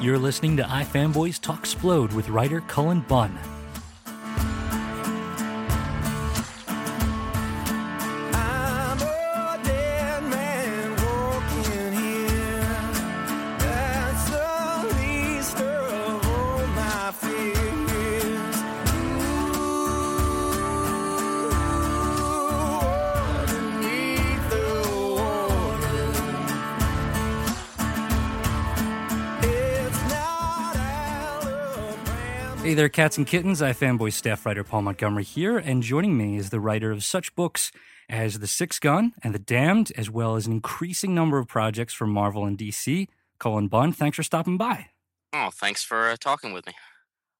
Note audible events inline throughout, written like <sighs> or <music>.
You're listening to iFanboys Talksplode with writer Cullen Bunn. Hey there, cats and kittens. iFanboy staff writer Paul Montgomery here, and joining me is the writer of such books as The Sixth Gun and The Damned, as well as an increasing number of projects from Marvel and DC. Cullen Bunn, thanks for stopping by. Oh, thanks for uh, talking with me.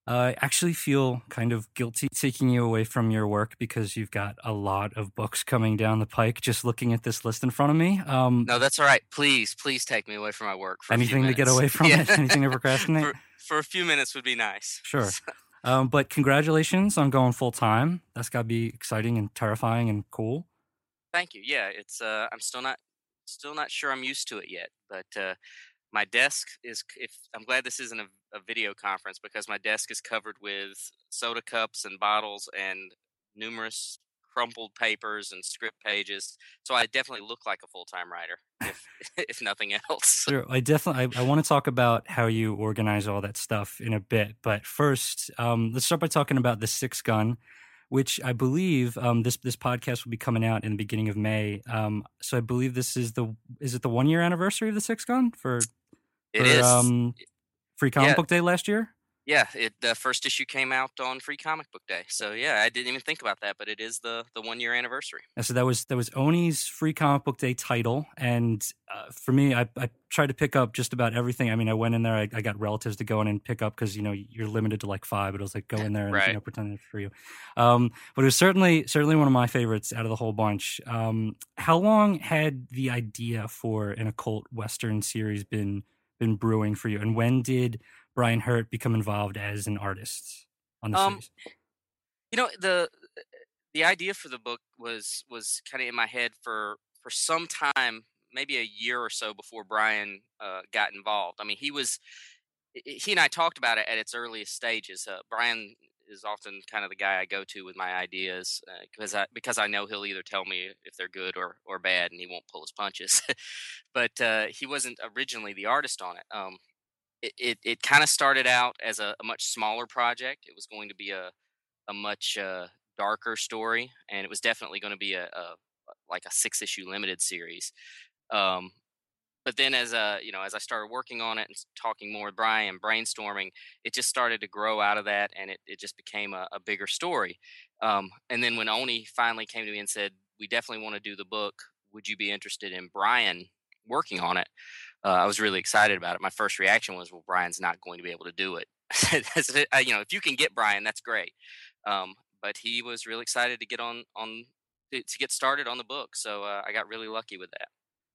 I actually feel kind of guilty taking you away from your work because you've got a lot of books coming down the pike. Just looking at this list in front of me, um, No, that's all right. Please, please take me away from my work. For a few anything to get away from <laughs> Yeah. it, anything to procrastinate. <laughs> for, for a few minutes would be nice. Sure. <laughs> Um, but congratulations on going full time. That's got to be exciting and terrifying and cool. Thank you. Yeah, it's. Uh, I'm still not, still not sure I'm used to it yet. But uh, my desk is. If I'm glad this isn't a, a video conference because my desk is covered with soda cups and bottles and numerous crumpled papers and script pages. So I definitely look like a full time writer, if <laughs> <laughs> if nothing else. Sure. I definitely I, I want to talk about how you organize all that stuff in a bit. But first, um, let's start by talking about the Sixth Gun. which I believe um, this this podcast will be coming out in the beginning of May. Um, so I believe this is the is it the one year anniversary of the Sixth Gun for It for, is. um, Free Comic Yeah. Book Day last year. yeah, it the first issue came out on Free Comic Book Day. So yeah, I didn't even think about that, but it is the the one year anniversary. And so that was that was Oni's Free Comic Book Day title, and uh, for me, I, I tried to pick up just about everything. I mean, I went in there, I, I got relatives to go in and pick up because you know you're limited to like five, but it was like go <laughs> in there and you know pretend it's for you. Um, but it was certainly certainly one of my favorites out of the whole bunch. Um, how long had the idea for an occult western series been been brewing for you, and when did Brian Hurtt become involved as an artist on the Um, series? You know the the idea for the book was was kind of in my head for for some time, maybe a year or so before Brian uh, got involved. I mean, he was he and I talked about it at its earliest stages. Uh, Brian is often kind of the guy I go to with my ideas uh, because I because I know he'll either tell me if they're good or or bad, and he won't pull his punches. <laughs> but uh, he wasn't originally the artist on it. Um, it it, it kind of started out as a, a much smaller project. It was going to be a a much uh, darker story, and it was definitely going to be a, a like a six issue limited series. Um, but then as uh you know as I started working on it and talking more with Brian, brainstorming, it just started to grow out of that, and it, it just became a, a bigger story. Um, and then when Oni finally came to me and said, "We definitely want to do the book. Would you be interested in Brian working on it?" Uh, I was really excited about it. My first reaction was, "Well, Brian's not going to be able to do it." <laughs> Uh, you know, if you can get Brian, that's great. Um, but he was really excited to get on on to get started on the book, so uh, I got really lucky with that.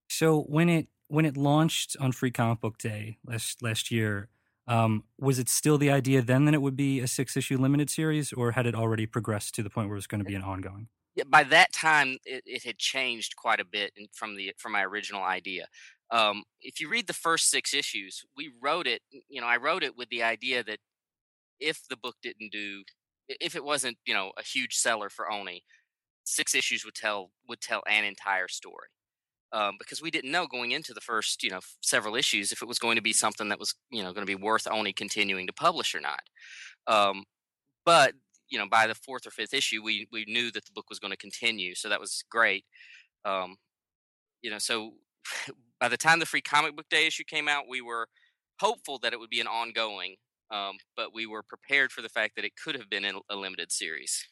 So when it when it launched on Free Comic Book Day last last year, um, was it still the idea then that it would be a six issue limited series, or had it already progressed to the point where it was going to be an ongoing? yeah, by that time it, it had changed quite a bit from the from my original idea. Um, if you read the first six issues, we wrote it. You know, I wrote it with the idea that if the book didn't do, if it wasn't, you know, a huge seller for Oni, six issues would tell would tell an entire story. Um, because we didn't know going into the first, you know, several issues if it was going to be something that was, you know, going to be worth Oni continuing to publish or not. Um, but you know by the fourth or fifth issue we we knew that the book was going to continue so that was great um you know so <laughs> by the time the free comic book day issue came out we were hopeful that it would be an ongoing um but we were prepared for the fact that it could have been a limited series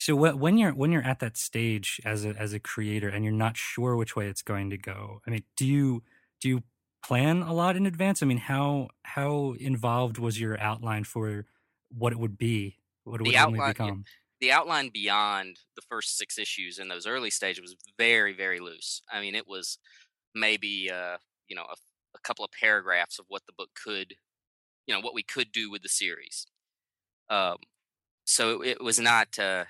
So when you're when you're at that stage as a as a creator and you're not sure which way it's going to go, I mean, do you do you plan a lot in advance? I mean, how how involved was your outline for what it would be? What it The would outline- become? the outline beyond the first six issues in those early stages was very very loose i mean it was maybe uh you know a, a couple of paragraphs of what the book could you know what we could do with the series um so it, it was not uh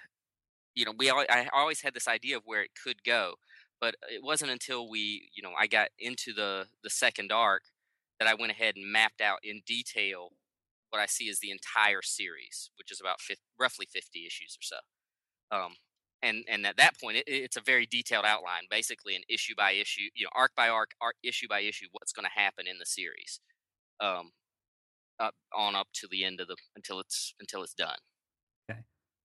you know we al- i always had this idea of where it could go but it wasn't until we you know i got into the the second arc that i went ahead and mapped out in detail what I see as the entire series, which is about 50, roughly 50 issues or so. Um, and and at that point, it, it's a very detailed outline, basically an issue by issue, you know, arc by arc, arc issue by issue, what's going to happen in the series, um, up on up to the end of the until it's until it's done.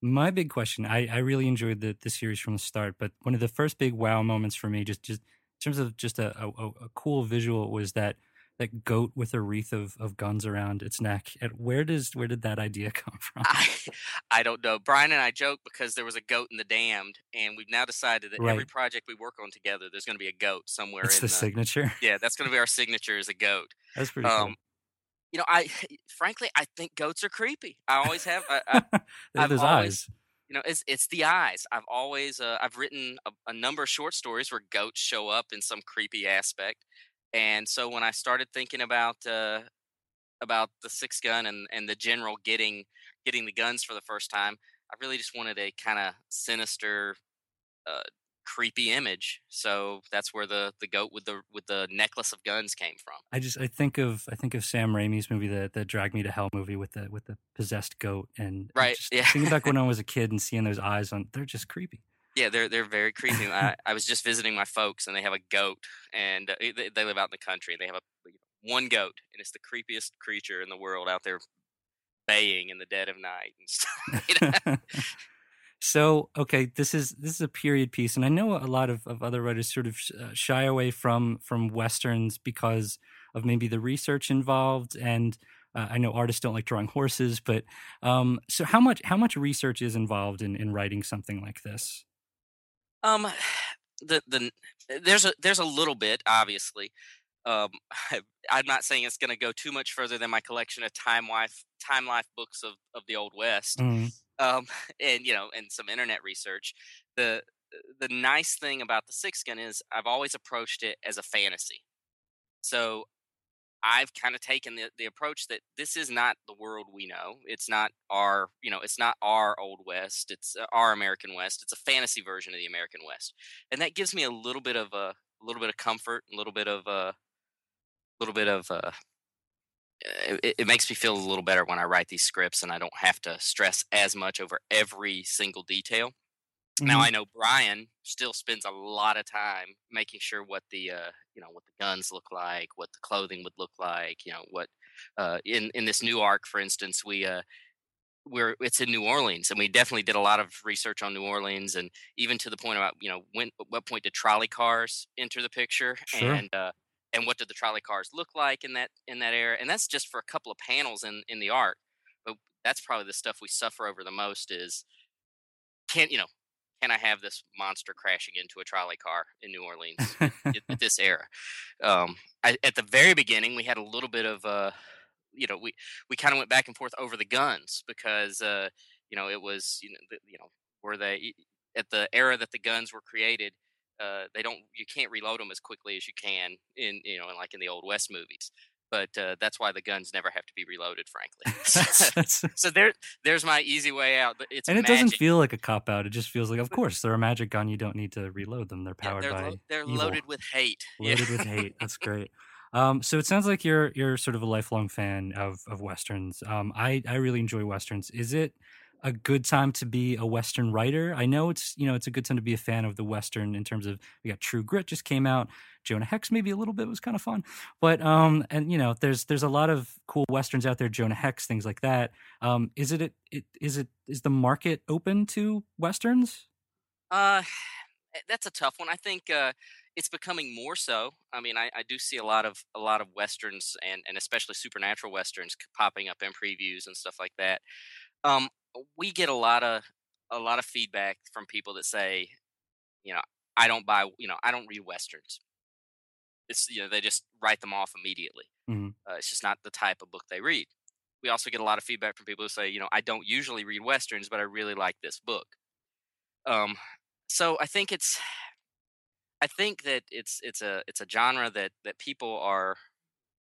My big question, I, I really enjoyed the, the series from the start, but one of the first big wow moments for me, just just in terms of just a, a, a cool visual, was that that goat with a wreath of, of guns around its neck. And where does where did that idea <laughs> come from? I I don't know. Brian and I joke because there was a goat in the damned, and we've now decided that every project we work on together, there's going to be a goat somewhere it's in the signature. Yeah, that's going to be our signature as a goat. That's pretty um, cool. You know, I <laughs> frankly I think goats are creepy. I always have. I, I, <laughs> have I've those always- eyes. you know, it's it's the eyes. I've always uh, I've written a, a number of short stories where goats show up in some creepy aspect, and so when I started thinking about uh, about the Sixth Gun and and the general getting getting the guns for the first time, I really just wanted a kind of sinister, uh, creepy image. So that's where the the goat with the with the necklace of guns came from. I just I think of I think of Sam Raimi's movie, the the Drag Me to Hell movie with the with the possessed goat, and Right, Just yeah. Thinking back when I was a <laughs> kid and seeing those eyes on, they're just creepy. Yeah, they're they're very creepy. I, <laughs> I was just visiting my folks, and they have a goat, and uh, they, they live out in the country. They have a one goat, and it's the creepiest creature in the world out there, baying in the dead of night and stuff. <laughs> you know? So, okay, this is this is a period piece, and I know a lot of, of other writers sort of uh, shy away from from westerns because of maybe the research involved, and uh, I know artists don't like drawing horses, but um, so how much how much research is involved in in writing something like this? Um, <sighs> the the there's a there's a little bit obviously. Um, I, <laughs> I'm not saying it's going to go too much further than my collection of time life time life books of of the old west. Mm, Um, <laughs> and you know, and some internet research. The the nice thing about the Sixth Gun is I've always approached it as a fantasy. So I've kind of taken the, the approach that this is not the world we know. It's not our, you know, it's not our old West. It's uh, our American West. It's a fantasy version of the American West, and that gives me a little bit of a, a little bit of comfort, a little bit of a, little bit of uh it, it makes me feel a little better when I write these scripts and I don't have to stress as much over every single detail. Now mhm. I know Brian still spends a lot of time making sure what the uh, you know what the guns look like, what the clothing would look like, you know what uh, in in this new arc, for instance, we uh, we're it's in New Orleans, and we definitely did a lot of research on New Orleans, and even to the point about you know when at what point did trolley cars enter the picture, Sure. and uh, and what did the trolley cars look like in that in that era, and that's just for a couple of panels in in the art but that's probably the stuff we suffer over the most is can you know can I have this monster crashing into a trolley car in New Orleans at, at <laughs> this era? Um, I, at the very beginning, we had a little bit of uh, you know, we we kind of went back and forth over the guns because uh, you know it was you know the, you know were they at the era that the guns were created. Uh, they don't you can't reload them as quickly as you can in you know in like in the old west movies but uh, that's why the guns never have to be reloaded frankly <laughs> <laughs> so there there's my easy way out but it's and it doesn't feel like a cop out. It just feels like, of course, they're a magic gun. You don't need to reload them. They're Yeah, powered they're, by lo- they're evil. loaded with hate Yeah. loaded with hate. That's great. Um, so it sounds like you're you're sort of a lifelong fan of of westerns. Um, I I really enjoy westerns. Is it a good time to be a western writer? I know it's you know it's a good time to be a fan of the western in terms of we got True Grit just came out. Jonah Hex maybe a little bit was kind of fun, but um and you know there's there's a lot of cool westerns out there. Jonah Hex things like that. Um, is it, it, it is it is the market open to westerns? Uh, eh, that's a tough one. I think uh, it's becoming more so. I mean, I, I do see a lot of a lot of westerns and and especially supernatural westerns popping up in previews and stuff like that. Um, we get a lot of a lot of feedback from people that say, you know, I don't buy, you know, I don't read westerns. It's you know they just write them off immediately. Mhm. Uh, it's just not the type of book they read. We also get a lot of feedback from people who say, you know, I don't usually read westerns, but I really like this book. Um, so I think it's I think that it's it's a it's a genre that that people are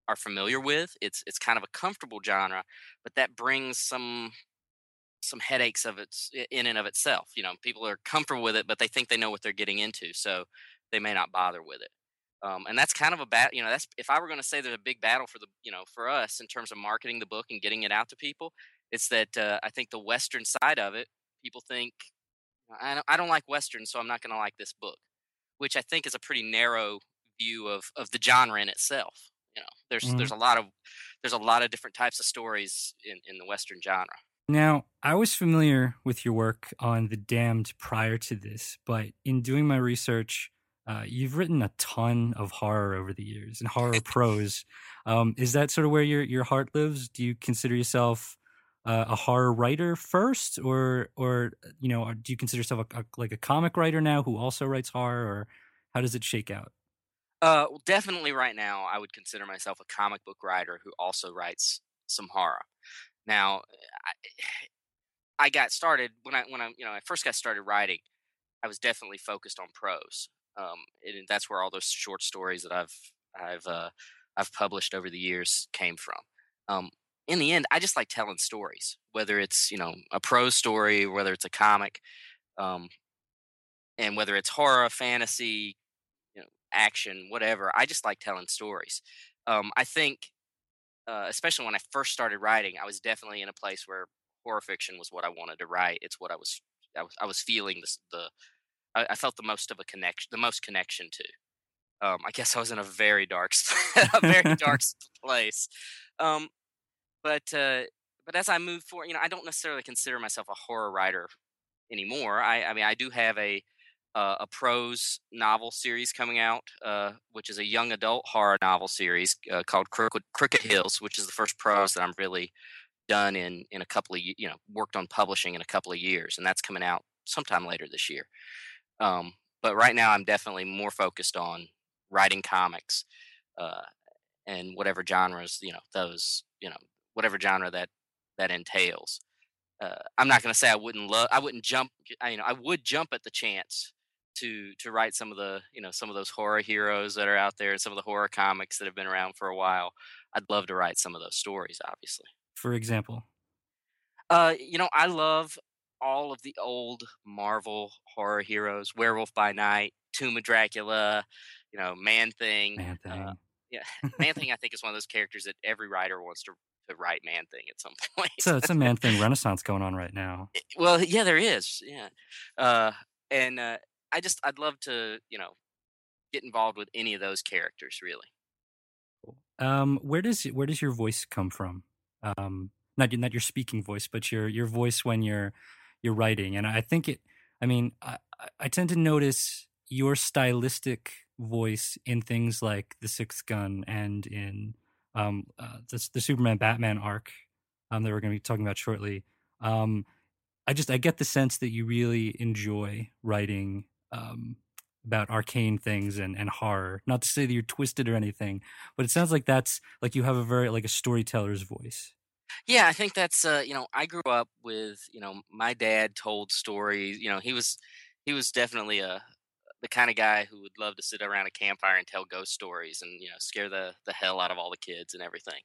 are familiar with. It's it's kind of a comfortable genre, but that brings some some headaches of its in and of itself. You know, people are comfortable with it, but they think they know what they're getting into, so they may not bother with it. Um, and that's kind of a bat. You know, that's if I were going to say there's a big battle for the you know for us in terms of marketing the book and getting it out to people, it's that uh, I think the Western side of it, people think I don't, I don't like westerns, so I'm not going to like this book, which I think is a pretty narrow view of of the genre in itself. You know, there's Mhm. there's a lot of there's a lot of different types of stories in in the western genre. Now, I was familiar with your work on The Damned prior to this, but in doing my research, uh, you've written a ton of horror over the years and horror <laughs> prose. Um, is that sort of where your your heart lives? Do you consider yourself uh, a horror writer first, or or you know, or do you consider yourself a, a, like a comic writer now who also writes horror, or how does it shake out? Uh, well, definitely right now, I would consider myself a comic book writer who also writes some horror. Now, I, I got started when I when I you know I first got started writing. I was definitely focused on prose, um, and that's where all those short stories that I've I've uh, I've published over the years came from. Um, in the end, I just like telling stories, whether it's you know a prose story, whether it's a comic, um, and whether it's horror, fantasy, you know, action, whatever. I just like telling stories. Um, I think, uh, especially when I first started writing, I was definitely in a place where horror fiction was what I wanted to write. It's what I was I was, I was feeling this, the I, I felt the most of a connection, the most connection to. Um, I guess I was in a very dark, <laughs> a very <laughs> dark place. Um, but uh, but as I move forward, you know, I don't necessarily consider myself a horror writer anymore. I, I mean, I do have a uh, a prose novel series coming out, uh, which is a young adult horror novel series uh, called Crooked, Crooked Hills, which is the first prose that I'm really done in in a couple of you know worked on publishing in a couple of years, and that's coming out sometime later this year. Um, but right now, I'm definitely more focused on writing comics uh, and whatever genres you know those you know whatever genre that that entails. Uh, I'm not going to say I wouldn't love I wouldn't jump I, you know I would jump at the chance to to write some of the you know some of those horror heroes that are out there and some of the horror comics that have been around for a while. I'd love to write some of those stories, obviously. For example, Uh, you know, I love all of the old Marvel horror heroes: Werewolf by Night, Tomb of Dracula, you know, Man Thing. man thing. Uh, yeah, <laughs> <laughs> Man Thing. I think is one of those characters that every writer wants to to write Man Thing at some <laughs> point. so it's a man thing renaissance going on right now. well, yeah, there is. Yeah, uh, and uh, I just I'd love to you know get involved with any of those characters. Really. Um, where does where does your voice come from? Um, not not your speaking voice, but your your voice when you're you're writing. And I think it. I mean, I, I- I tend to notice your stylistic voice in things like the Sixth Gun and in um, uh, the the Superman Batman arc um, that we're going to be talking about shortly. Um, I just I get the sense that you really enjoy writing um, about arcane things and, and horror. Not to say that you're twisted or anything, but it sounds like that's like you have a very like a storyteller's voice. Yeah, I think that's uh, you know, I grew up with, you know, my dad told stories, you know, he was he was definitely a the kind of guy who would love to sit around a campfire and tell ghost stories and, you know, scare the the hell out of all the kids and everything.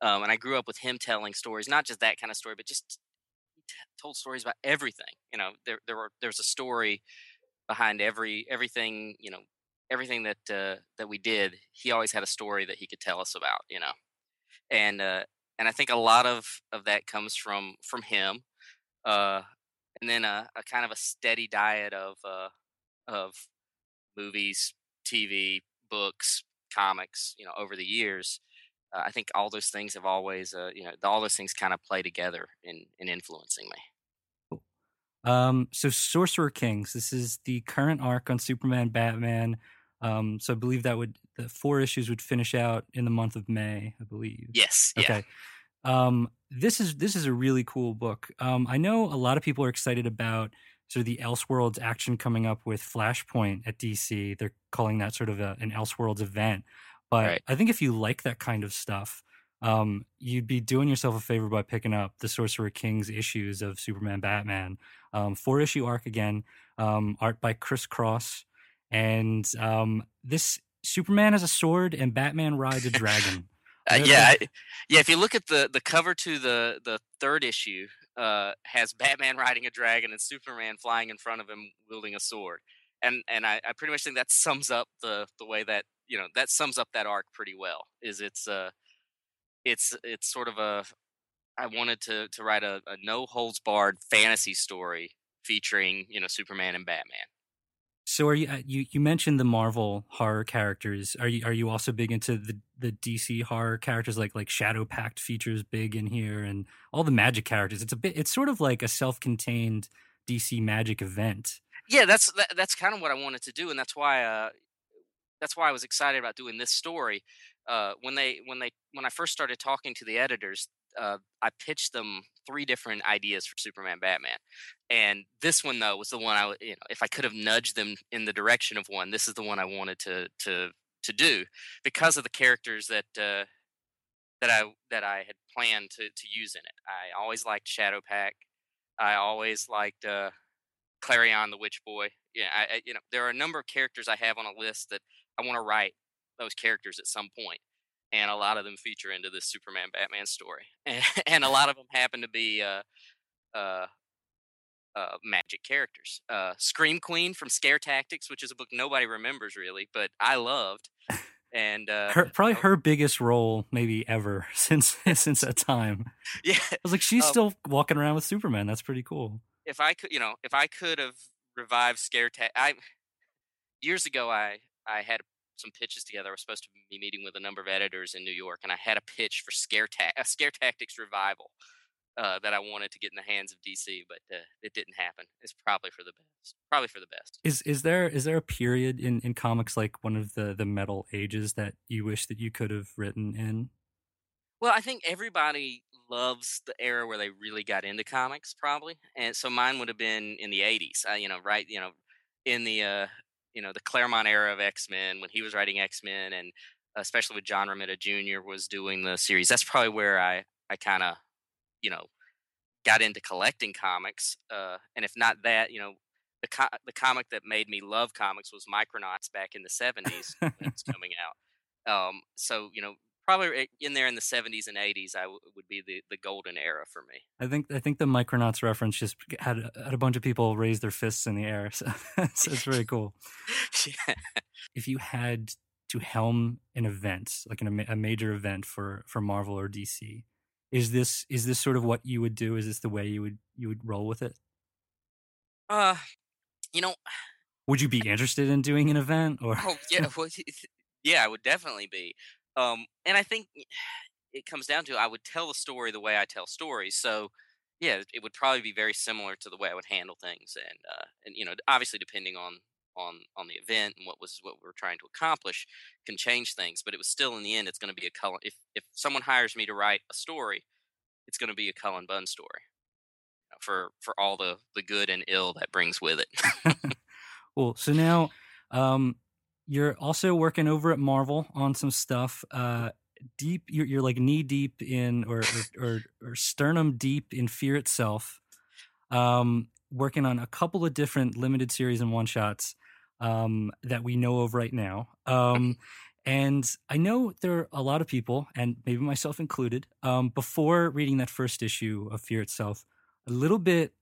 Um, and I grew up with him telling stories, not just that kind of story, but just t- told stories about everything. You know, there there were there's a story behind every everything, you know, everything that uh, that we did. He always had a story that he could tell us about, you know. And uh and I think a lot of of that comes from from him, uh, and then a, a kind of a steady diet of uh, of movies, TV, books, comics. You know, over the years, uh, I think all those things have always, uh, you know, all those things kind of play together in in influencing me. Um, so Sorcerer Kings, this is the current arc on Superman, Batman. Um, so I believe that would the four issues would finish out in the month of May, I believe. Yes. Yeah. Okay. Um, this is this is a really cool book. Um, I know a lot of people are excited about sort of the Elseworlds action coming up with Flashpoint at DC. They're calling that sort of a, an Elseworlds event. But Right. I think if you like that kind of stuff, um, you'd be doing yourself a favor by picking up the Sorcerer Kings issues of Superman, Batman. Um, four issue arc again, um, art by ChrisCross, and um, this Superman has a sword and Batman rides a dragon. <laughs> Uh, yeah, I- yeah. If you look at the the cover to the the third issue, uh, has Batman riding a dragon and Superman flying in front of him wielding a sword, and and I, I pretty much think that sums up the the way that you know that sums up that arc pretty well. Is it's uh it's it's sort of a I wanted to to write a, a no holds barred fantasy story featuring you know Superman and Batman. So are you? uh, You you mentioned the Marvel horror characters. Are you are you also big into the the DC horror characters like like Shadowpact features big in here and all the magic characters? It's a bit. It's sort of like a self contained DC magic event. yeah that's that, that's kind of what i wanted to do and that's why uh that's why i was excited about doing this story uh when they when they when i first started talking to the editors uh i pitched them three different ideas for superman batman and this one though was the one I you know if i could have nudged them in the direction of one this is the one i wanted to to to do because of the characters that uh that i that i had planned to to use in it. I always liked Shadowpact i always liked uh Klarion the Witch Boy. Yeah, I, I, you know, there are a number of characters I have on a list that I want to write those characters at some point, and a lot of them feature into this Superman Batman story, <laughs> and, and a lot of them happen to be uh, uh, uh, magic characters. Uh, Scream Queen from Scare Tactics, which is a book nobody remembers really, but I loved, and uh, Her probably her biggest role maybe ever <laughs> since since that time. <laughs> yeah, I was like, she's Um, still walking around with Superman. That's pretty cool. if I could, you know, if I could have revived Scare Tactics, I years ago I I had some pitches together. I was supposed to be meeting with a number of editors in New York, and I had a pitch for Scare Ta- <laughs> Scare Tactics revival. uh, that I wanted to get in the hands of DC, but uh, it didn't happen. It's probably for the best. Probably for the best. Is is there is there a period in, in comics like one of the the metal ages that you wish that you could have written in? Well, I think everybody loves the era where they really got into comics, probably, and so mine would have been in the '80s. Uh, you know, right? You know, in the uh, you know the Claremont era of X Men when he was writing X Men, and especially with John Romita Jr. was doing the series. That's probably where I I kind of you know got into collecting comics. Uh, and if not that, you know. The, co- the comic that made me love comics was Micronauts back in the 70s when it was <laughs> coming out. Um, so, you know, probably in there in the 70s and 80s I w- would be the, the golden era for me I think I think the Micronauts reference just had had a bunch of people raise their fists in the air. So, <laughs> so it's very cool. <laughs> Yeah. If you had to helm an event, like an, a major event for for Marvel or DC, is this is this sort of what you would do? Is this the way you would you would roll with it? uh you know <sighs> Would you be interested in doing an event or? oh yeah <laughs> well, yeah i would definitely be um and i think <sighs> it comes down to i would tell the story the way i tell stories so yeah it would probably be very similar to the way i would handle things and uh and you know obviously depending on on on the event and what was what we were trying to accomplish can change things but it was still in the end it's going to be a cullen if if someone hires me to write a story it's going to be a cullen bunn story for for all the the good and ill that brings with it. <laughs> Well, so now um, you're also working over at Marvel on some stuff. Uh, deep, you're, you're like knee deep in, or, or or or sternum deep in Fear itself. Um, working on a couple of different limited series and one shots um, that we know of right now. Um, <laughs> and I know there are a lot of people, and maybe myself included, um, before reading that first issue of Fear itself, a little bit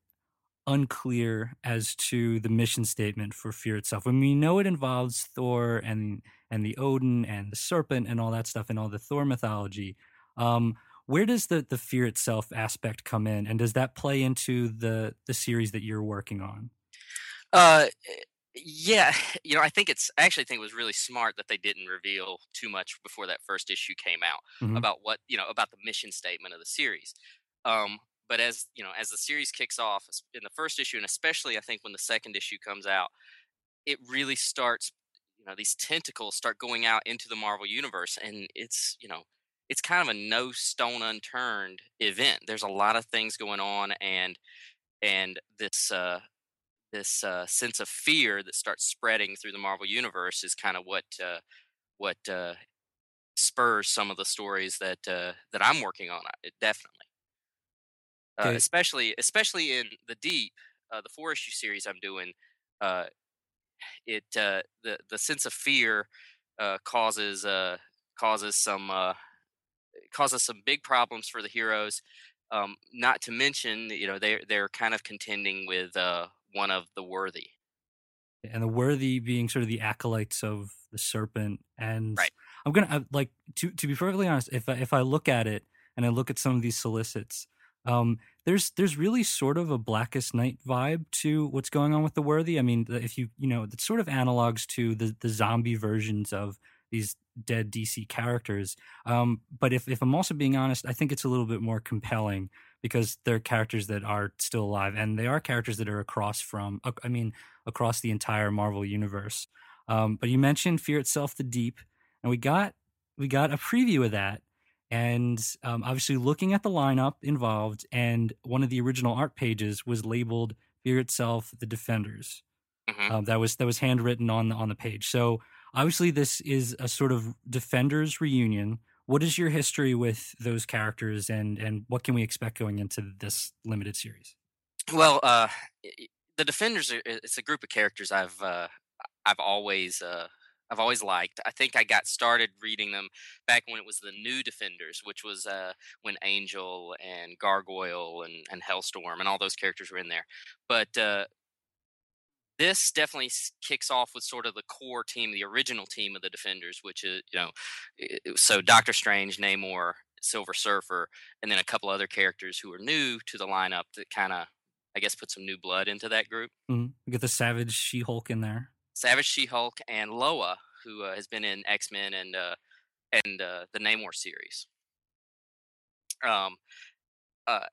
unclear as to the mission statement for Fear itself. When we know it involves Thor and and the Odin and the serpent and all that stuff and all the Thor mythology, um, where does the the Fear itself aspect come in, and does that play into the the series that you're working on? Uh, yeah, you know, I think it's I actually think it was really smart that they didn't reveal too much before that first issue came out Mhm. about what you know about the mission statement of the series. Um, but as you know, as the series kicks off in the first issue, and especially I think when the second issue comes out, it really starts. You know, these tentacles start going out into the Marvel universe, and it's you know, it's kind of a no stone unturned event. There's a lot of things going on, and and this uh, this uh, sense of fear that starts spreading through the Marvel universe is kind of what uh, what uh, spurs some of the stories that uh, that I'm working on. uh, Definitely, uh, Okay. especially especially in the deep, uh, the four issue series I'm doing. Uh, it uh, the the sense of fear uh, causes uh, causes some uh, causes some big problems for the heroes. Um, not to mention, you know, they they're kind of contending with uh, one of the worthy. and the worthy being sort of the acolytes of the serpent and Right. i'm gonna like to to be perfectly honest if I, if i look at it and i look at some of these solicits um there's there's really sort of a blackest night vibe to what's going on with the worthy i mean if you you know it's sort of analogs to the the zombie versions of these dead dc characters um but if if i'm also being honest i think it's a little bit more compelling because they're characters that are still alive and they are characters that are across from i mean across the entire Marvel universe. Um, but you mentioned Fear Itself, the Deep, and we got we got a preview of that, and um, obviously looking at the lineup involved, and one of the original art pages was labeled Fear Itself, the Defenders. Mhm. Um, that was that was handwritten on on the page. So obviously this is a sort of Defenders reunion. What is your history with those characters, and and what can we expect going into this limited series? Well, uh, the Defenders are it's a group of characters I've uh, I've always uh, I've always liked. I think I got started reading them back when it was the New Defenders, which was uh, when Angel and Gargoyle and, and Hellstorm and all those characters were in there. But uh, this definitely kicks off with sort of the core team, the original team of the Defenders, which is you know, so Doctor Strange, Namor, Silver Surfer, and then a couple other characters who are new to the lineup that kind of I guess put some new blood into that group. Mhm. We get the Savage She Hulk in there. Savage She-Hulk and Loa, who uh, has been in X-Men and uh, and uh, the Namor series. Um, uh,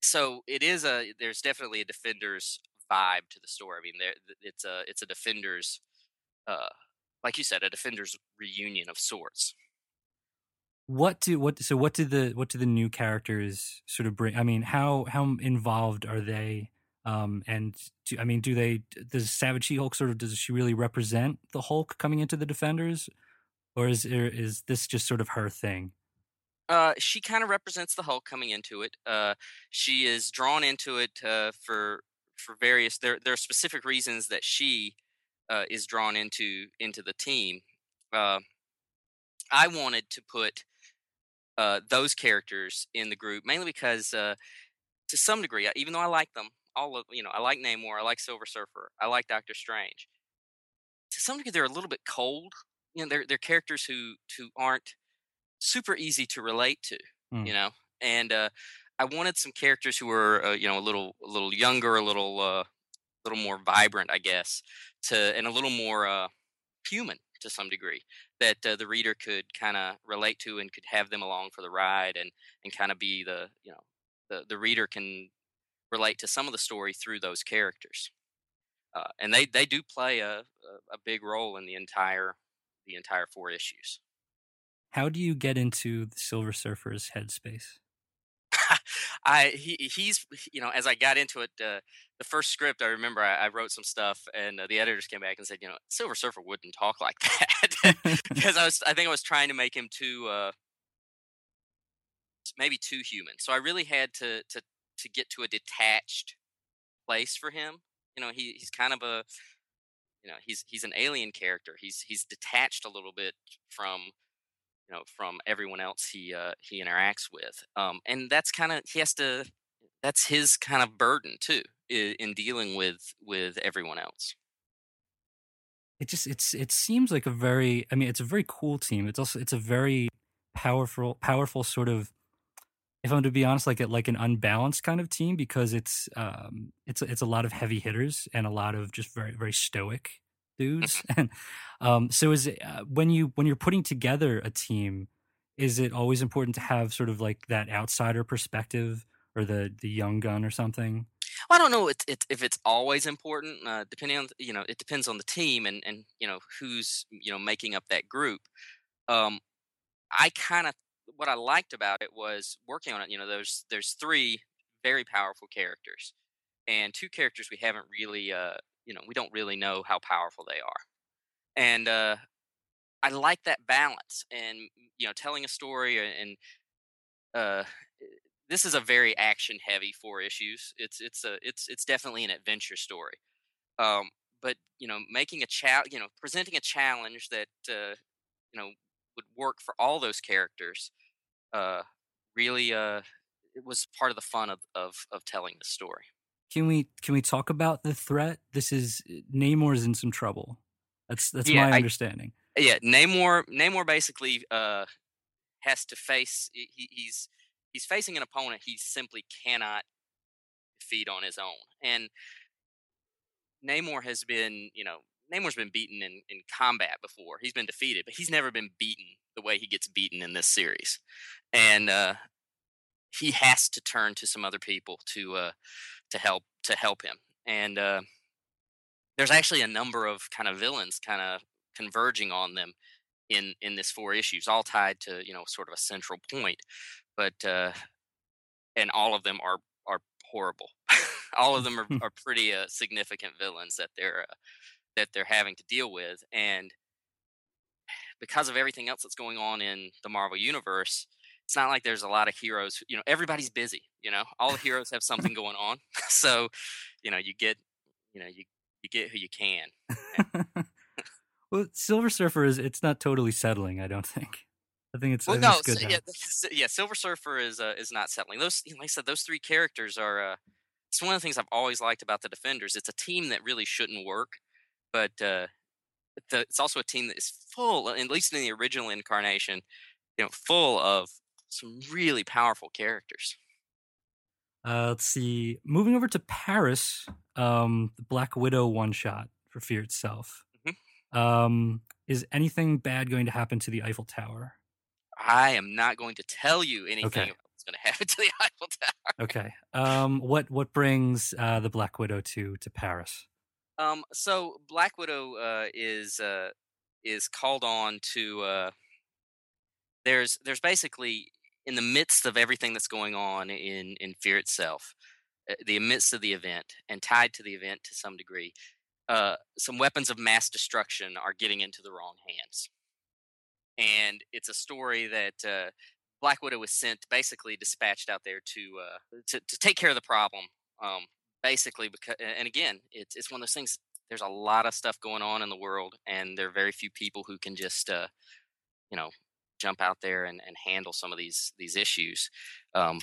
so it is a there's definitely a defenders vibe to the story. I mean, there it's a it's a defenders, uh, like you said, a defenders reunion of sorts. What do what so what do the what do the new characters sort of bring? I mean, how how involved are they? Um, and do, I mean, do they does Savage She Hulk sort of does she really represent the Hulk coming into the Defenders, or is is this just sort of her thing? Uh, she kind of represents the Hulk coming into it. Uh, she is drawn into it uh, for for various there there are specific reasons that she uh, is drawn into into the team. Uh, I wanted to put uh, those characters in the group mainly because, to some degree, even though I like them, all of you know, I like Namor, I like Silver Surfer, I like Doctor Strange. To some degree, they're a little bit cold. You know, they're they're characters who who aren't super easy to relate to. Mm. You know, and uh, I wanted some characters who were uh, you know a little a little younger, a little uh, a little more vibrant, I guess, to and a little more uh, human to some degree that uh, the reader could kind of relate to and could have them along for the ride and and kind of be the you know the the reader can relate to some of the story through those characters. Uh, and they they do play a, a big role in the entire the entire four issues. How do you get into the Silver Surfer's headspace? <laughs> I he he's you know as I got into it uh, the first script I remember I, I wrote some stuff and uh, the editors came back and said you know Silver Surfer wouldn't talk like that. <laughs> <laughs> Because I was I think I was trying to make him too uh maybe too human. So I really had to to to get to a detached place for him you know he he's kind of a you know he's he's an alien character. He's he's detached a little bit from you know from everyone else he uh he interacts with um and that's kind of he has to that's his kind of burden too in, in dealing with with everyone else. It just it's it seems like a very i mean it's a very cool team. It's also it's a very powerful powerful sort of if i'm to be honest like a, like an unbalanced kind of team because it's um it's it's a lot of heavy hitters and a lot of just very very stoic dudes. <laughs> And um so is it uh, when you when you're putting together a team is it always important to have sort of like that outsider perspective or the the young gun or something? Well, I don't know it's, it's, if it's always important, uh, depending on you know it depends on the team and and you know who's you know making up that group. Um, I kind of what I liked about it was working on it. You know, there's there's three very powerful characters, and two characters we haven't really uh, you know we don't really know how powerful they are, and uh, I like that balance and you know telling a story and uh this is a very action heavy four issues it's it's a it's it's definitely an adventure story um but you know making a cha- you know presenting a challenge that uh you know would work for all those characters uh really uh it was part of the fun of of, of telling the story Can we can we talk about the threat? This is Namor's in some trouble. That's that's Yeah, my I- understanding. yeah namor namor basically uh has to face he, he's he's facing an opponent he simply cannot defeat on his own and namor has been you know namor's been beaten in in combat before. He's been defeated but he's never been beaten the way he gets beaten in this series. And uh he has to turn to some other people to uh to help to help him. And uh there's actually a number of kind of villains kind of converging on them in in this four issues all tied to you know sort of a central point. But uh and all of them are are horrible. <laughs> All of them are, <laughs> are pretty uh, significant villains that they're uh, that they're having to deal with and because of everything else that's going on in the marvel universe it's not like there's a lot of heroes you know everybody's busy you know all the heroes have <laughs> something going on <laughs> so you know you get you know you you get who you can <laughs> well, Silver Surfer is it's not totally settling. I don't think. I think it's, Well, think no, it's good. so- yeah, yeah. Silver Surfer is uh, is not settling. Those, you know, like I said, those three characters are. Uh, it's one of the things I've always liked about the Defenders. It's a team that really shouldn't work, but uh, the, it's also a team that is full, at least in the original incarnation, you know, full of some really powerful characters. Uh, let's see. Moving over to Paris, um, the Black Widow one shot for Fear itself. Mm-hmm. Um, is anything bad going to happen to the Eiffel Tower? I am not going to tell you anything Okay. about what's going <laughs> to happen to the Eiffel Tower. Okay. Um, what what brings uh, the Black Widow to to Paris? Um, so Black Widow uh, is uh, is called on to. Uh, there's there's basically in the midst of everything that's going on in in Fear itself, uh, the midst of the event and tied to the event to some degree, uh, some weapons of mass destruction are getting into the wrong hands, and it's a story that. Uh, Black Widow was sent, basically dispatched out there to to, to take care of the problem. Um, basically, because and again, it's it's one of those things. There's a lot of stuff going on in the world, and there are very few people who can just uh, you know jump out there and, and handle some of these these issues. Um,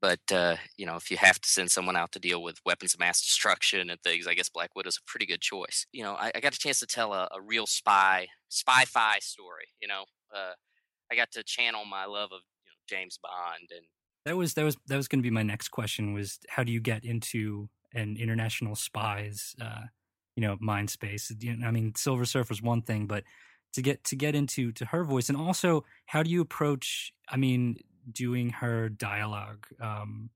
but uh, you know, if you have to send someone out to deal with weapons of mass destruction and things, I guess Black is a pretty good choice. You know, I, I got a chance to tell a, a real spy spy-fi story. You know, uh, I got to channel my love of you know, James Bond and That was that was that was going to be my next question. Was how do you get into an international spies, uh, you know, mind space? I mean, Silver Surfer's one thing, but to get to get into to her voice, and also how do you approach? I mean, doing her dialogue. Um,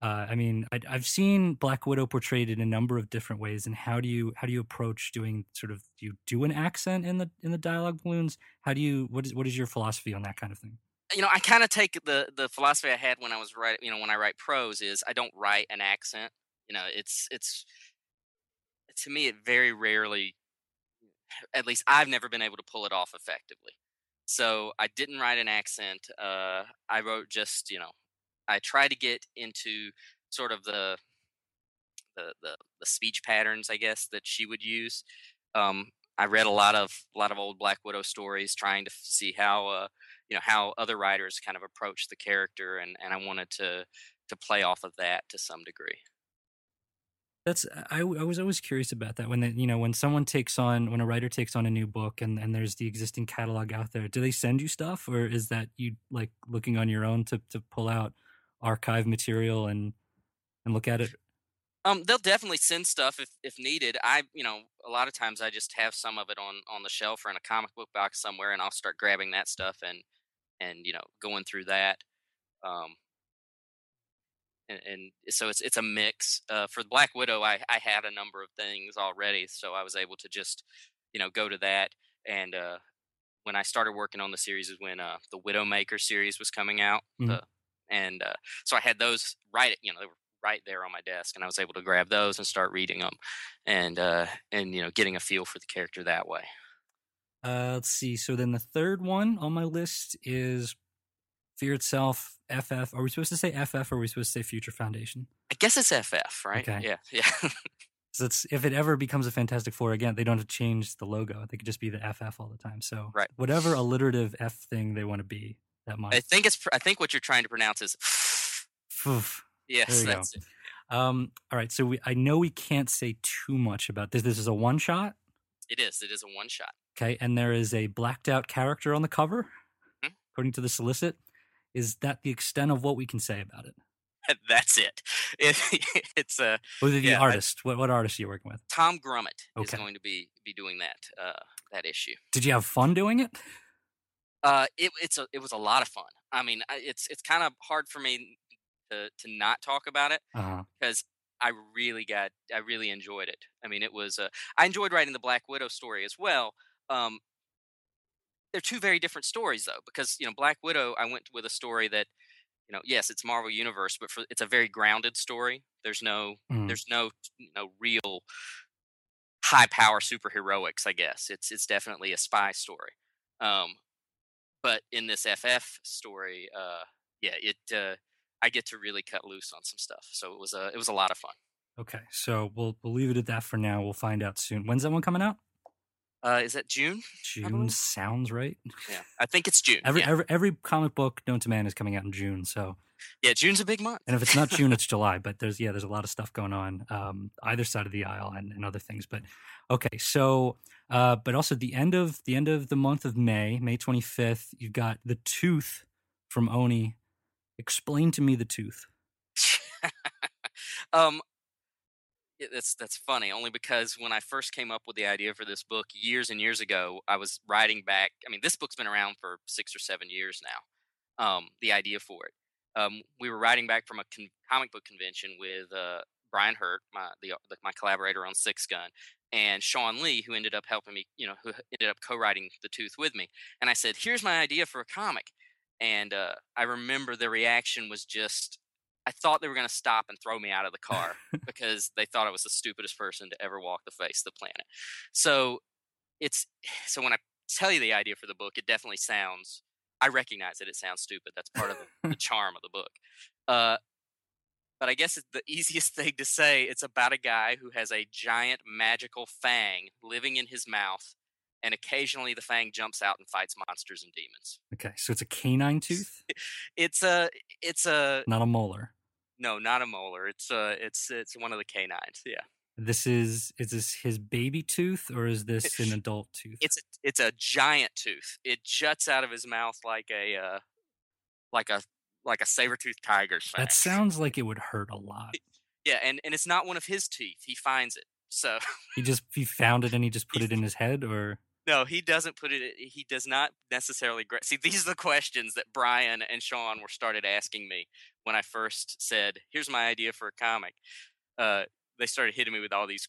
uh, I mean, I, I've seen Black Widow portrayed in a number of different ways, and how do you how do you approach doing sort of do you do an accent in the in the dialogue balloons? How do you what is what is your philosophy on that kind of thing? You know, I kind of take the the philosophy I had when I was writing. You know, when I write prose, is I don't write an accent. You know, it's it's to me, it very rarely, at least I've never been able to pull it off effectively. So I didn't write an accent. Uh, I wrote just you know, I try to get into sort of the the the, the speech patterns, I guess, that she would use. Um, I read a lot of a lot of old Black Widow stories, trying to see how uh, you know how other writers kind of approach the character, and and I wanted to to play off of that to some degree. That's I, I was always curious about that when they, you know when someone takes on when a writer takes on a new book and and there's the existing catalog out there do they send you stuff or is that you like looking on your own to to pull out archive material and and look at it Um, they'll definitely send stuff if if needed. I you know a lot of times I just have some of it on on the shelf or in a comic book box somewhere, and I'll start grabbing that stuff and and you know going through that. Um, and, and so it's it's a mix. Uh, for the Black Widow, I I had a number of things already, so I was able to just you know go to that. And uh, when I started working on the series is when uh, the Widowmaker series was coming out, Mhm. the, and uh, so I had those right you know they were right there on my desk, and I was able to grab those and start reading them, and uh, and you know getting a feel for the character that way. Uh let's see so then the third one on my list is fear itself ff are we supposed to say ff or are we supposed to say future foundation I guess it's FF, right? Okay. Yeah, yeah. <laughs> so it's if it ever becomes a fantastic four again they don't have to change the logo they could just be the ff all the time so Right. whatever alliterative f thing they want to be that might I think it's. I think what you're trying to pronounce is. Oof. yes, you go. it. Um, all right, so we, I know we can't say too much about this. This is a one shot, It is. It is a one shot. okay, and there is a blacked out character on the cover, Mhm. according to the solicit. Is that the extent of what we can say about it? <laughs> That's it. <laughs> it it's uh, Who the Yeah, I- artist? what what artist are you working with? Tom Grummett is going to be be doing that uh, that issue. Did you have fun doing it? Uh, it, it's a it was a lot of fun. I mean, it's it's kind of hard for me to to not talk about it Uh-huh. because I really got I really enjoyed it. I mean, it was uh, I enjoyed writing the Black Widow story as well. Um, they're two very different stories though, because you know Black Widow I went with a story that you know yes it's Marvel Universe, but for it's a very grounded story. There's no Mm. there's no no real high power superheroics. I guess it's it's definitely a spy story. Um, but in this FF story, uh, yeah, it uh, I get to really cut loose on some stuff. So it was a it was a lot of fun. Okay, so we'll we'll leave it at that for now. We'll find out soon. When's that one coming out? Uh, is that June? June sounds right. Yeah, I think it's June. Every, yeah. every every comic book known to man is coming out in June. So, yeah, June's a big month. and if it's not <laughs> June, it's July. But there's yeah, there's a lot of stuff going on um, either side of the aisle and, and other things. But okay, so uh, but also the end of the end of the month of May, May 25th, you've got the Tooth from Oni. Explain to me the Tooth. <laughs> um, that's that's funny. Only because when I first came up with the idea for this book years and years ago, I was writing back. I mean, this book's been around for six or seven years now. um, the idea for it. Um, we were writing back from a con- comic book convention with uh, Brian Hurtt, my the, the my collaborator on Sixth Gun, and Shawn Lee, who ended up helping me, you know, who ended up co-writing The Tooth with me. And I said, "Here's my idea for a comic." And uh, I remember the reaction was just, I thought they were going to stop and throw me out of the car <laughs> because they thought I was the stupidest person to ever walk the face of the planet. So it's <sighs> so when I tell you the idea for the book, it definitely sounds. I recognize that it sounds stupid. That's part of the, the <laughs> charm of the book. Uh, but I guess it's the easiest <laughs> thing to say. It's about a guy who has a giant magical fang living in his mouth, and occasionally the fang jumps out and fights monsters and demons. Okay, so it's a canine tooth, <laughs> It's a, it's a not a molar. no, not a molar. It's a, it's it's one of the canines. Yeah, This is is this his baby tooth or is this an <laughs> adult tooth? it's a, it's a giant tooth. It juts out of his mouth like a, uh, like a, like a saber toothed tiger's fang. that sounds like it would hurt a lot. <laughs> yeah, and and it's not one of his teeth. He finds it. So He just he found it and he just put it in his head, or No, he doesn't put it. He does not necessarily. Gra- See, these are the questions that Brian and Shawn were started asking me when I first said, "Here's my idea for a comic." Uh, they started hitting me with all these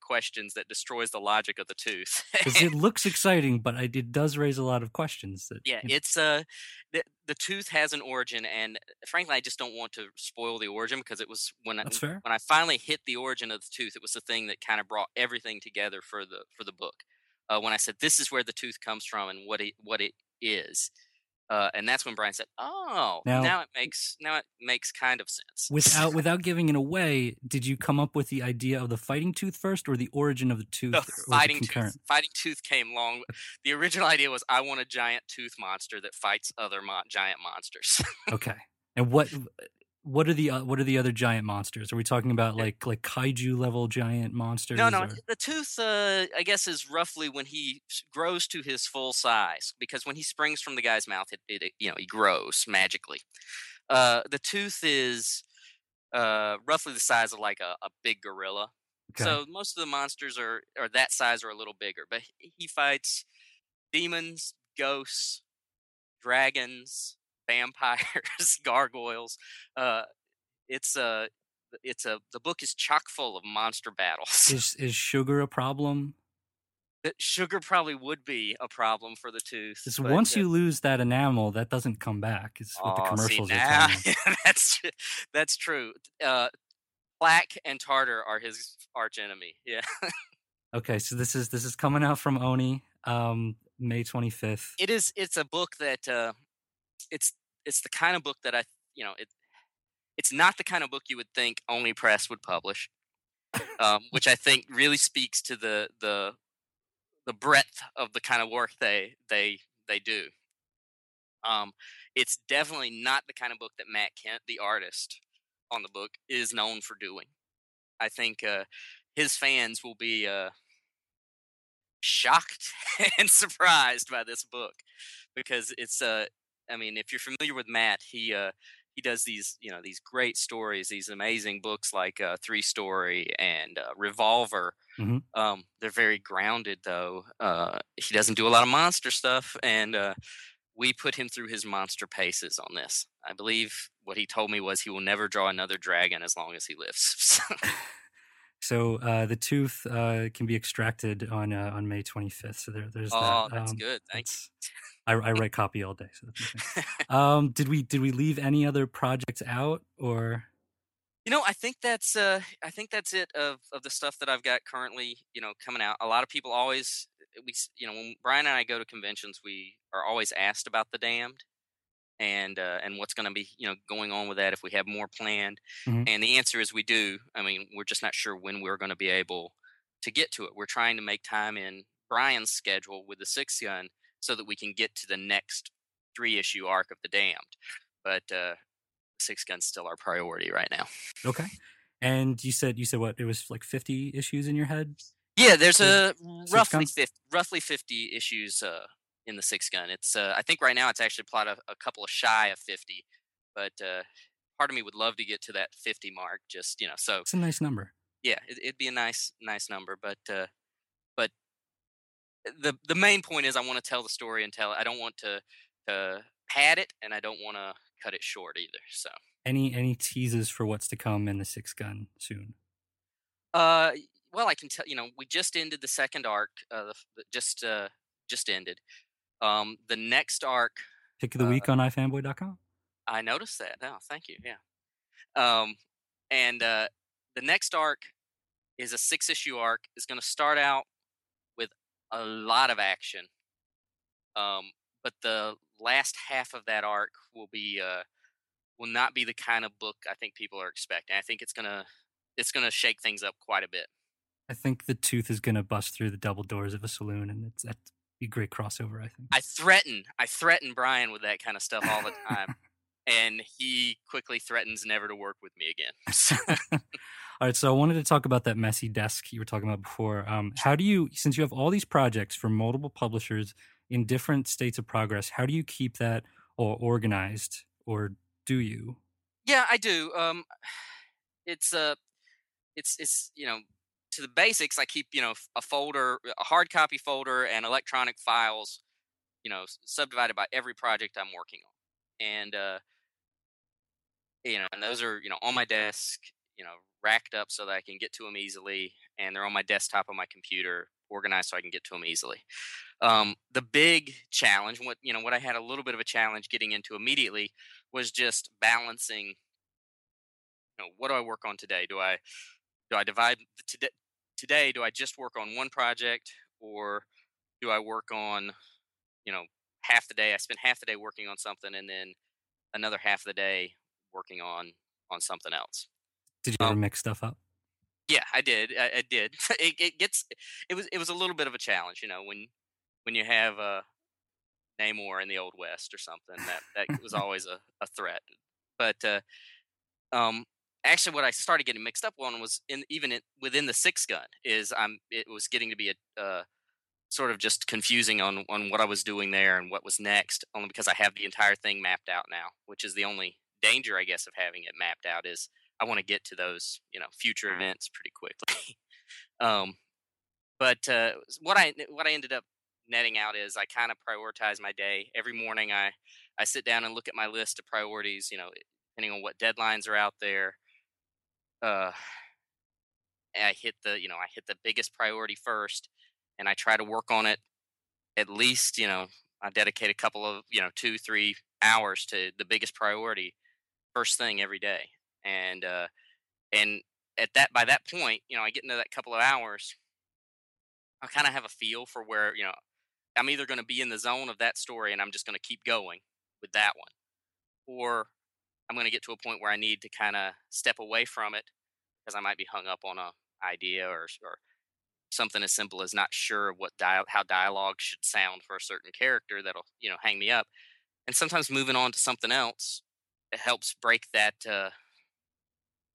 questions that destroys the logic of the tooth. <laughs> because it looks exciting, but it, does raise a lot of questions. That yeah, you know, it's uh, the, the tooth has an origin, and frankly, I just don't want to spoil the origin because it was when I, fair. when I finally hit the origin of the tooth, it was the thing that kind of brought everything together for the for the book. Uh, when I said this is where the tooth comes from and what it what it is, uh, and that's when Brian said, "Oh, Now- now, it makes now it makes kind of sense." Without <laughs> without giving it away, did you come up with the idea of the fighting tooth first, or the origin of the tooth? No, or was it fighting tooth. Fighting tooth came long. The original idea was I want a giant tooth monster that fights other mo- giant monsters. <laughs> Okay, and what what are the uh, what are the other giant monsters? Are we talking about like like kaiju level giant monsters? No, no. or- The tooth, uh, I guess, is roughly when he grows to his full size. Because when he springs from the guy's mouth, it, it, you know, he grows magically. Uh, the tooth is uh, roughly the size of like a, a big gorilla. Okay. So most of the monsters are are that size or a little bigger. But he fights demons, ghosts, dragons, vampires, <laughs> gargoyles. Uh, it's a it's a the book is chock full of monster battles. is is sugar a problem? sugar probably would be a problem for the tooth. Because once uh, you lose that enamel, that doesn't come back. Is what the aw, see, commercials are now- me. <laughs> that's that's true. Uh, plaque and tartar are his arch enemy. Yeah, Okay, so this is this is coming out from Oni, um, May twenty fifth. it is. It's a book that uh, it's it's the kind of book that I you know it. It's not the kind of book you would think Oni press would publish, um, which I think really speaks to the the the breadth of the kind of work they they they do. Um, it's definitely not the kind of book that Matt Kindt, the artist on the book, is known for doing. I think uh, his fans will be uh, shocked <laughs> and surprised by this book because it's uh, I mean, if you're familiar with Matt, he uh, he does these you know these great stories, these amazing books like uh, Three Story and uh, Revolver. Mhm. Um, they're very grounded though. Uh, he doesn't do a lot of monster stuff, and uh, we put him through his monster paces on this. I believe what he told me was he will never draw another dragon as long as he lives. <laughs> So uh, the tooth uh, can be extracted on uh, on May twenty fifth. So there, there's oh, that. Oh, that's Um, good. Thanks. <laughs> I, I write copy all day. So <laughs> um, did we did we leave any other projects out or? You know, I think that's uh, I think that's it of of the stuff that I've got currently. You know, coming out. A lot of people always we you know when Brian and I go to conventions, we are always asked about the damned and uh, and what's going to be you know going on with that if we have more planned. Mhm. And the answer is we do. I mean, we're just not sure when we're going to be able to get to it. We're trying to make time in Brian's schedule with the Sixth Gun so that we can get to the next three issue arc of the damned. But uh, Sixth Gun's still our priority right now. Okay. And you said you said what? It was like fifty issues in your head. Yeah, there's a roughly 50, roughly 50 issues uh, in the Sixth Gun. It's uh, I think right now it's actually plot a, a couple of shy of 50, but uh, part of me would love to get to that 50 mark. Just you know, so It's a nice number. yeah, it, it'd be a nice nice number, but uh, but the the main point is I want to tell the story and tell. I don't want to to pad it, and I don't want to cut it short either. So, Any any teases for what's to come in the Sixth Gun soon? uh, well, I can tell you know we just ended the second arc. Uh, the, the- just uh, just ended. Um, the next arc Pick of the Uh, week on iFanboy.com. I noticed that. Oh, thank you. Yeah. Um, and uh, the next arc is a six issue arc. is going to start out with a lot of action. Um, but the last half of that arc will be uh, will not be the kind of book I think people are expecting. I think it's gonna it's gonna shake things up quite a bit. I think the tooth is gonna bust through the double doors of a saloon, and it's that'd be a great crossover. I think. I threaten I threaten Brian with that kind of stuff all the time. And he quickly threatens never to work with me again. <laughs> All right, so I wanted to talk about that messy desk you were talking about before. Um, how do you, since you have all these projects from multiple publishers in different states of progress, how do you keep that all organized, or do you? Yeah, I do. Um, <sighs> it's uh, it's it's you know to the basics. I keep you know a folder, a hard copy folder, and electronic files. You know, subdivided by every project I'm working on, and uh, you know, and those are you know on my desk. You know, racked up so that I can get to them easily, and they're on my desktop on my computer, organized so I can get to them easily. Um, the big challenge, what you know, what I had a little bit of a challenge getting into immediately was just balancing you know what do i work on today do i do i divide today today do i just work on one project or do i work on you know half the day i spend half the day working on something and then another half of the day working on on something else. Did you ever Um, mix stuff up? yeah i did i, I did. <laughs> It, it gets it was it was a little bit of a challenge you know when when you have a namor in the old west or something that that was always a, a threat. But uh um actually what i started getting mixed up on was in even in, within the Sixth Gun is i'm it was getting to be a uh sort of just confusing on on what i was doing there and what was next only because i have the entire thing mapped out now which is the only danger i guess of having it mapped out is i want to get to those you know future events pretty quickly. <laughs> Um but uh what i what i ended up netting out is i kind of prioritize my day. Every morning i i sit down and look at my list of priorities you know depending on what deadlines are out there uh i hit the you know i hit the biggest priority first and i try to work on it at least you know i dedicate a couple of you know two three hours to the biggest priority first thing every day and uh and at that by that point you know i get into that couple of hours i kind of have a feel for where you know i'm either going to be in the zone of that story and i'm just going to keep going with that one or i'm going to get to a point where i need to kind of step away from it because i might be hung up on a idea or or something as simple as not sure what dia- how dialogue should sound for a certain character that'll you know hang me up and sometimes moving on to something else it helps break that uh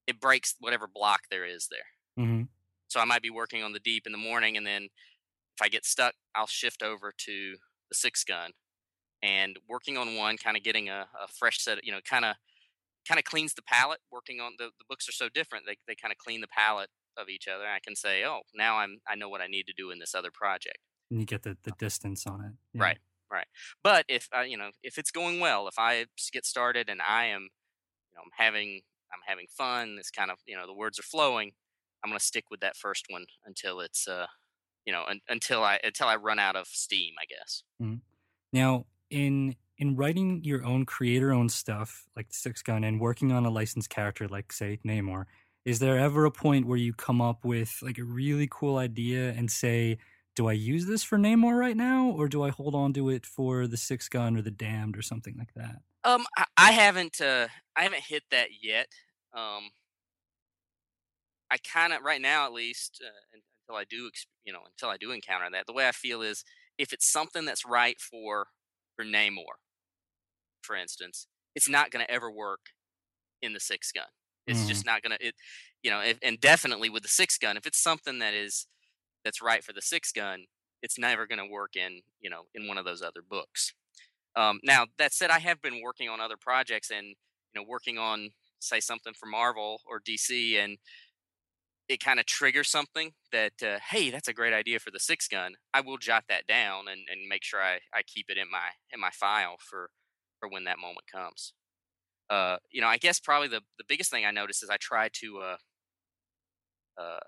it breaks whatever block there is there hmm so I might be working on the deep in the morning, and then if I get stuck, I'll shift over to the Sixth Gun and working on one, kind of getting a, a fresh set. Of, you know, kind of kind of cleans the palette. Working on the the books are so different; they they kind of clean the palette of each other. I can say, oh, now I'm I know what I need to do in this other project. And you get the, the distance on it. Yeah. Right. Right. But if uh, you know if it's going well, if I get started and I am, you know, I'm having I'm having fun. It's kind of you know the words are flowing. I'm gonna stick with that first one until it's uh, you know, un- until I until I run out of steam. I guess. Now, in in writing your own creator owned stuff like the Sixth Gun and working on a licensed character like say Namor, is there ever a point where you come up with like a really cool idea and say, "Do I use this for Namor right now, or do I hold on to it for the Sixth Gun or the Damned or something like that?" Um, I, I haven't uh, I haven't hit that yet. Um, I kind of right now at least uh, until I do you know until I do encounter that. The way I feel is if it's something that's right for for Namor, for instance, it's not going to ever work in the Sixth Gun. It's Mm. just not going to it you know if, and definitely with the Sixth Gun if it's something that is that's right for the Sixth Gun it's never going to work in you know in one of those other books um, now that said, I have been working on other projects and you know working on say something for Marvel or DC, and it kind of triggers something that uh, hey, that's a great idea for the Sixth Gun. I will jot that down and, and make sure I, I keep it in my in my file for for when that moment comes. Uh, you know, I guess probably the the biggest thing I notice is I try to uh, uh,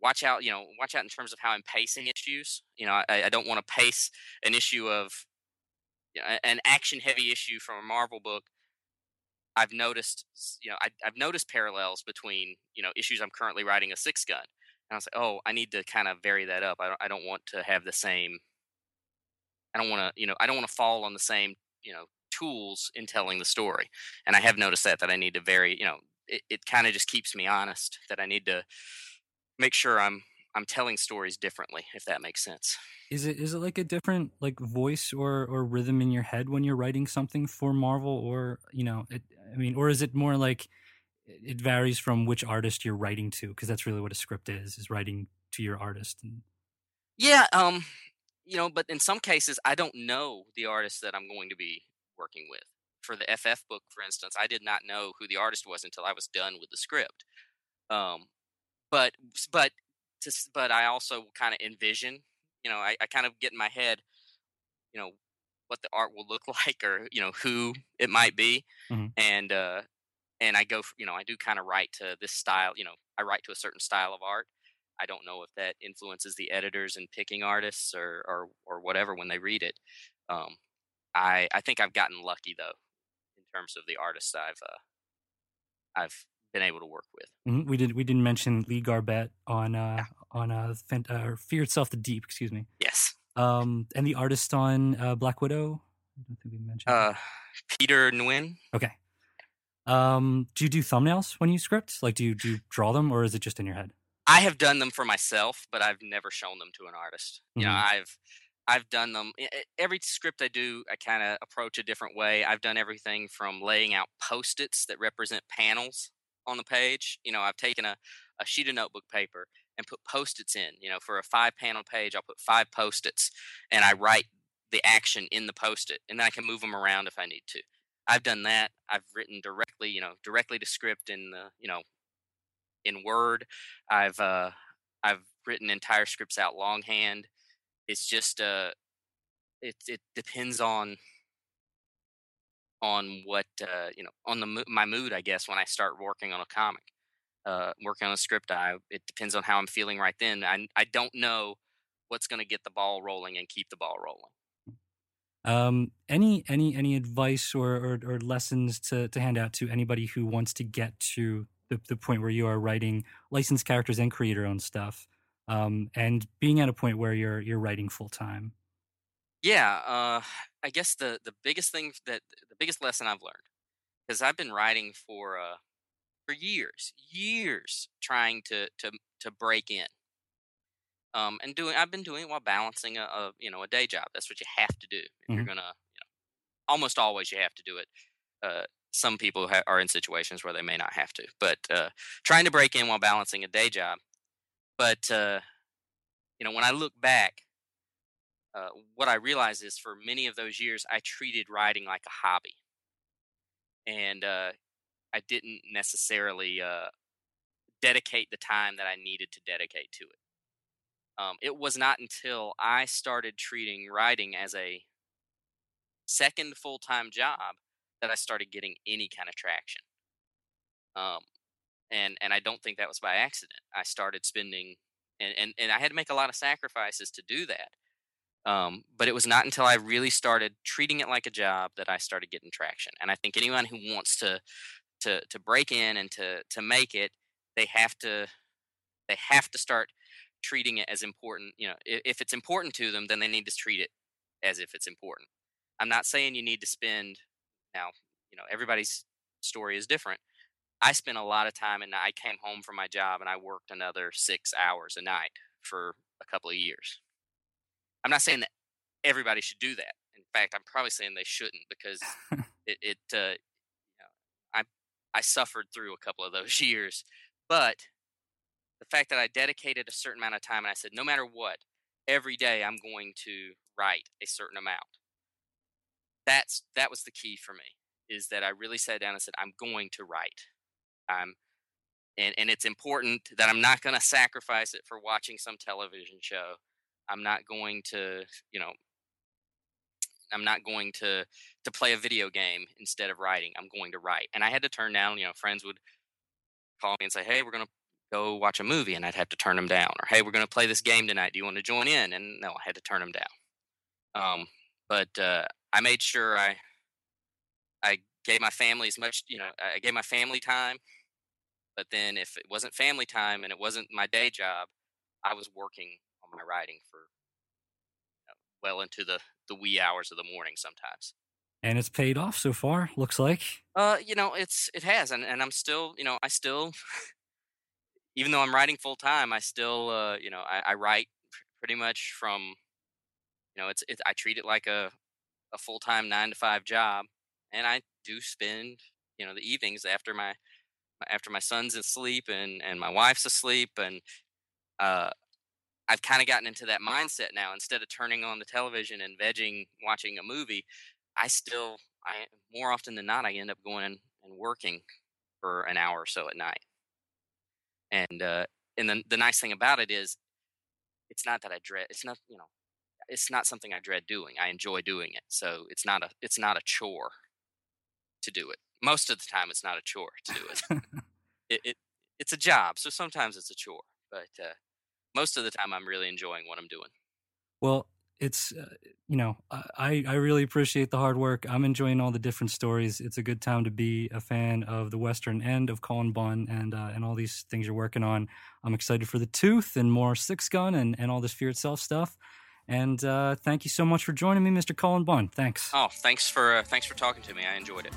watch out. You know, watch out in terms of how I'm pacing issues. You know, I, I don't want to pace an issue of you know, an action heavy issue from a Marvel book. I've noticed, you know, I, I've noticed parallels between you know issues I'm currently writing a Sixth Gun, and I was like, oh, I need to kind of vary that up. I don't, I don't want to have the same. I don't want to, you know, I don't want to fall on the same, you know, tools in telling the story. And I have noticed that that I need to vary. You know, it, it kind of just keeps me honest that I need to make sure I'm I'm telling stories differently, if that makes sense. Is it is it like a different like voice or or rhythm in your head when you're writing something for Marvel or you know it, I mean or is it more like it varies from which artist you're writing to because that's really what a script is is writing to your artist and Yeah, um, you know, but in some cases, I don't know the artist that I'm going to be working with. For the FF book, for instance, I did not know who the artist was until I was done with the script. Um, but but to, but I also kind of envision, you know, I, I kind of get in my head, you know, what the art will look <laughs> like, or you know, who it might be, Mhm. and uh, and I go, you know, I do kind of write to this style, you know, I write to a certain style of art. I don't know if that influences the editors and picking artists or or or whatever when they read it. Um, I I think I've gotten lucky though in terms of the artists I've uh, I've been able to work with. Mhm. we did we didn't mention Lee Garbett on uh on uh, uh Fear Itself the Deep excuse me Yes, um and the artist on uh, Black Widow I don't think we mentioned uh, Peter Nguyen. okay um do you do thumbnails when you script like do you do you draw them or is it just in your head I have done them for myself, but I've never shown them to an artist. You know, Mhm. I've I've done them. Every script I do, I kind of approach a different way. I've done everything from laying out post-its that represent panels on the page. You know, I've taken a, a sheet of notebook paper and put post-its in. You know, for a five-panel page, I'll put five post-its, and I write the action in the post-it, and then I can move them around if I need to. I've done that. I've written directly, you know, directly to script in the, you know, in Word. I've uh, I've written entire scripts out longhand. It's just uh, it it depends on on what uh, you know on the my mood, I guess, when I start working on a comic, uh, working on a script. I it depends on how I'm feeling right then. I I don't know what's going to get the ball rolling and keep the ball rolling. Um, any any any advice or, or or lessons to to hand out to anybody who wants to get to the, the point where you are writing licensed characters and creator own stuff, um, and being at a point where you're you're writing full time. Yeah, uh, I guess the the biggest thing that the biggest lesson I've learned because I've been writing for uh for years, years trying to to to break in. Um, and doing I've been doing it while balancing a, a you know a day job. That's what you have to do if you're Mhm. gonna you know almost always you have to do it. Uh, some people ha- are in situations where they may not have to, but uh, trying to break in while balancing a day job. But uh, you know when I look back uh, what I realize is for many of those years, I treated writing like a hobby, and uh, I didn't necessarily uh, dedicate the time that I needed to dedicate to it. Um, it was not until I started treating writing as a second full time job that I started getting any kind of traction. Um, and and I don't think that was by accident. I started spending, and, and, and I had to make a lot of sacrifices to do that. Um, but it was not until I really started treating it like a job that I started getting traction. And I think anyone who wants to to to break in and to to make it, they have to they have to start treating it as important. You know, if, if it's important to them, then they need to treat it as if it's important. I'm not saying you need to spend now. You know, everybody's story is different. I spent a lot of time, and I came home from my job, and I worked another six hours a night for a couple of years. I'm not saying that everybody should do that. In fact, I'm probably saying they shouldn't because <laughs> it, it uh, you know, I I suffered through a couple of those <laughs> years. But the fact that I dedicated a certain amount of time and I said, no matter what, every day I'm going to write a certain amount. That's that was the key for me. Is that I really sat down and said, I'm going to write. I'm and, and it's important that I'm not going to sacrifice it for watching some television show. I'm not going to, you know, I'm not going to to play a video game instead of writing. I'm going to write. And I had to turn down. You know, friends would call me and say, "Hey, we're gonna go watch a movie," and I'd have to turn them down. Or, "Hey, we're gonna play this game tonight. Do you want to join in?" And no, I had to turn them down. Um, but uh, I made sure I I gave my family as much. You know, I gave my family time. But then, if it wasn't family time and it wasn't my day job, I was working on my writing for you know, well into the the wee hours of the morning sometimes. And it's paid off so far, looks like. Uh, you know, it's it has, and and I'm still, you know, I still, <laughs> even though I'm writing full time, I still, uh, you know, I, I write pr- pretty much from, you know, it's it. I treat it like a a full time nine to five job, and I do spend, you know, the evenings after my after my son's asleep and and my wife's asleep, and uh, I've kind of gotten into that mindset now. Instead of turning on the television and vegging watching a movie, I still, I more often than not, I end up going and working for an hour or so at night. And uh, and the the nice thing about it is, it's not that I dread. It's not you know, it's not something I dread doing. I enjoy doing it. So it's not a it's not a chore to do it. Most of the time, it's not a chore to do it. <laughs> it, it it's a job. So sometimes it's a chore, but uh, most of the time, I'm really enjoying what I'm doing. Well, it's uh, you know I I really appreciate the hard work. I'm enjoying all the different stories. It's a good time to be a fan of the western end of Cullen Bunn and uh, and all these things you're working on. I'm excited for the Tooth and more Sixth Gun and and all this Fear Itself stuff. And uh, thank you so much for joining me, Mr. Cullen Bunn. Thanks. Oh, thanks for uh, thanks for talking to me. I enjoyed it.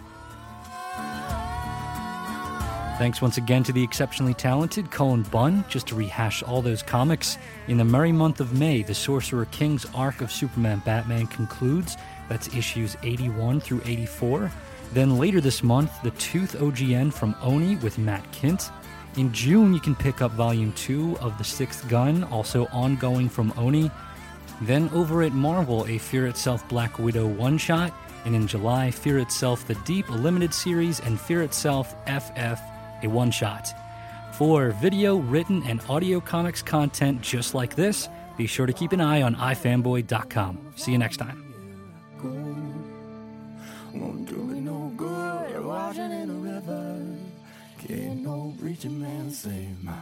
Thanks once again to the exceptionally talented Cullen Bunn. Just to rehash all those comics, in the merry month of May, the Sorcerer King's arc of Superman Batman concludes. That's issues 81 through 84. Then later this month, the Tooth OGN from Oni with Matt Kindt. In June, you can pick up volume 2 of The Sixth Gun, also ongoing from Oni. Then over at Marvel, a Fear Itself Black Widow one shot. And in July, Fear Itself The Deep, a limited series, and Fear Itself FF, a one shot. For video, written, and audio comics content just like this, be sure to keep an eye on iFanboy.com. See you next time. Can't no preacher man save my